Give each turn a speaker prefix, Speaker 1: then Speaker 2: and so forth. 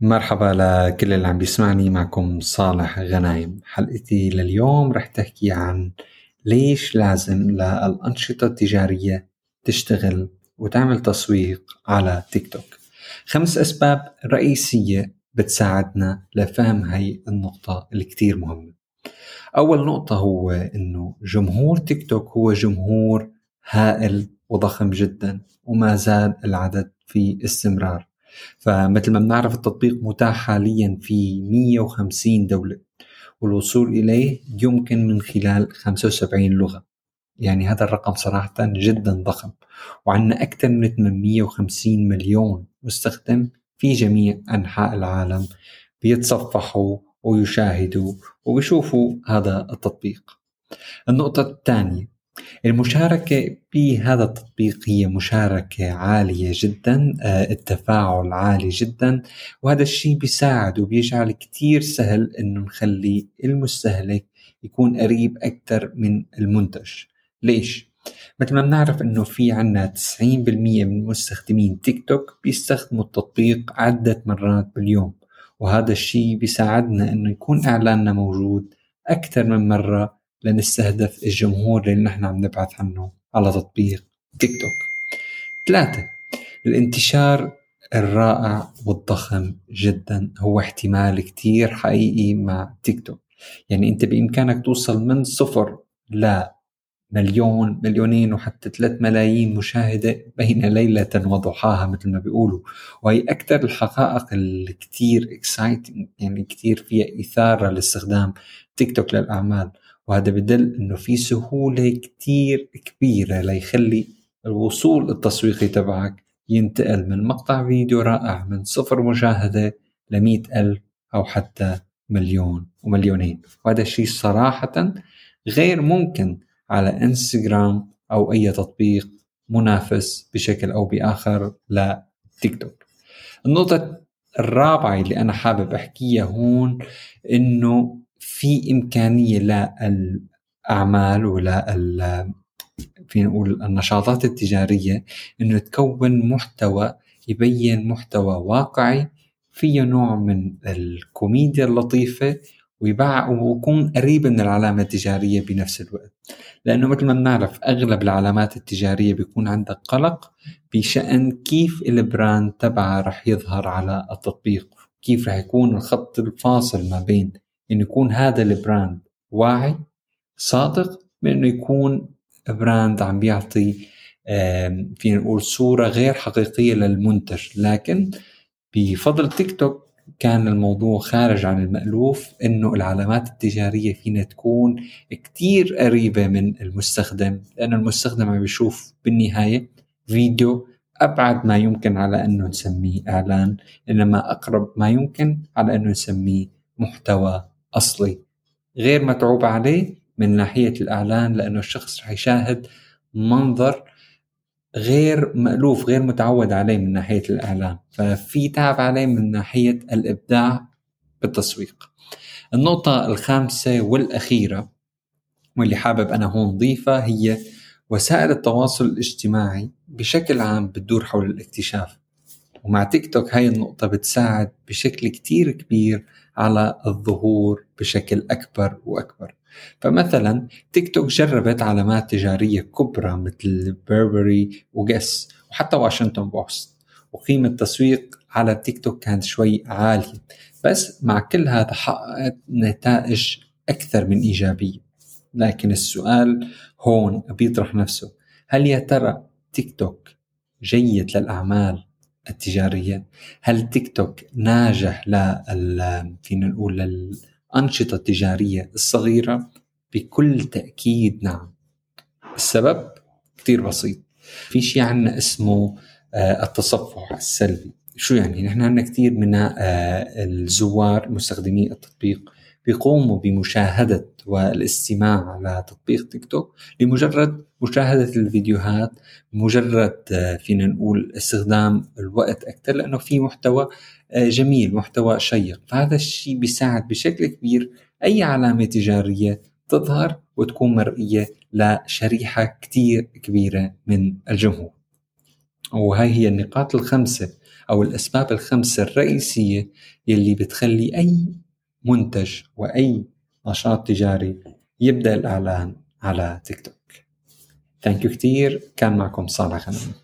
Speaker 1: مرحبا لكل اللي عم بيسمعني. معكم صالح غنايم. حلقتي لليوم رح تحكي عن ليش لازم للأنشطة التجارية تشتغل وتعمل تسويق على تيك توك. خمس أسباب رئيسية بتساعدنا لفهم هاي النقطة الكتير مهمة. أول نقطة هو أنه جمهور تيك توك هو جمهور هائل وضخم جدا وما زال العدد في استمرار. فمثل ما بنعرف التطبيق متاح حاليا في 150 دولة والوصول إليه يمكن من خلال 75 لغة. يعني هذا الرقم صراحة جدا ضخم وعندنا أكثر من 850 مليون مستخدم في جميع أنحاء العالم بيتصفحوا ويشاهدوا ويشوفوا هذا التطبيق. النقطة الثانية المشاركة بهذا التطبيق هي مشاركة عالية جدا آه، التفاعل عالي جدا وهذا الشيء بيساعد وبيجعل كتير سهل إنه نخلي المستهلك يكون قريب أكثر من المنتج ليش؟ مثل ما بنعرف إنه في عنا 90% من مستخدمين تيك توك بيستخدموا التطبيق عدة مرات باليوم وهذا الشيء بيساعدنا إنه يكون إعلاننا موجود أكثر من مرة لنستهدف الجمهور اللي نحن عم نبحث عنه على تطبيق تيك توك. ثلاثة الانتشار الرائع والضخم جدا. هو احتمال كتير حقيقي مع تيك توك. يعني أنت بإمكانك توصل من صفر ل مليون مليونين وحتى ثلاث ملايين مشاهدة بين ليلة وضحاها مثل ما بيقولوا. وهي أكثر الحقائق الكتير exciting يعني كتير فيها إثارة لاستخدام تيك توك للأعمال. وهذا بدل إنه في سهولة كتير كبيرة ليخلي الوصول التسويقي تبعك ينتقل من مقطع فيديو رائع من صفر مشاهدة لمئة ألف أو حتى مليون ومليونين. وهذا الشيء صراحة غير ممكن على إنستغرام أو أي تطبيق منافس بشكل أو بآخر لتيك توك. النقطة الرابعة اللي أنا حابب أحكيها هون إنه في إمكانية للأعمال ولا فينا نقول النشاطات التجارية إنه تكون محتوى يبين محتوى واقعي فيه نوع من الكوميديا اللطيفة ويباع ويكون قريب من العلامة التجارية بنفس الوقت. لأنه مثل ما بنعرف أغلب العلامات التجارية بيكون عندك قلق بشأن كيف ال brand تبعها رح يظهر على التطبيق كيف رح يكون الخط الفاصل ما بين إنه يكون هذا ال brand واعي صادق بانه يكون براند عم بيعطي فينا نقول صورة غير حقيقية للمنتج. لكن بفضل تيك توك كان الموضوع خارج عن المألوف إنه العلامات التجارية فينا تكون كتير قريبة من المستخدم لأنه المستخدم عم بيشوف بالنهاية فيديو أبعد ما يمكن على إنه نسميه إعلان إنما أقرب ما يمكن على إنه نسميه محتوى. أصلي. غير متعوب عليه من ناحية الإعلان لأنه الشخص رح يشاهد منظر غير مألوف غير متعود عليه من ناحية الإعلان. ففي تعب عليه من ناحية الإبداع بالتسويق. النقطة الخامسة والأخيرة واللي حابب أنا هون ضيفها هي وسائل التواصل الاجتماعي بشكل عام بتدور حول الاكتشاف. ومع تيك توك هاي النقطة بتساعد بشكل كتير كبير على الظهور بشكل أكبر وأكبر. فمثلا تيك توك جربت علامات تجارية كبرى مثل بيربري وجس وحتى واشنطن بوست وقيمة التسويق على تيك توك كانت شوي عالية. بس مع كل هذا حققت نتائج أكثر من إيجابية. لكن السؤال هون بيطرح نفسه. هل يا ترى تيك توك جيد للأعمال التجارية. هل تيك توك ناجح لل فينا نقول للأنشطة التجارية الصغيرة بكل تأكيد نعم. السبب كتير بسيط. في شيء عنا اسمه آه، التصفح السلبي. شو يعني؟ نحن عندنا كثير من آه، الزوار مستخدمي التطبيق. بيقوموا بمشاهدة والاستماع على تطبيق تيك توك لمجرد مشاهدة الفيديوهات مجرد آه، فينا نقول استخدام الوقت أكثر لأنه في محتوى آه، جميل محتوى شيق. فهذا الشيء بيساعد بشكل كبير أي علامة تجارية تظهر وتكون مرئية لشريحة كتير كبيرة من الجمهور. وهي هي النقاط الخمسة أو الأسباب الخمسة الرئيسية يلي بتخلي أي منتج وأي نشاط تجاري يبدأ الإعلان على تيك توك. thank you كتير. كان معكم صالح غنم.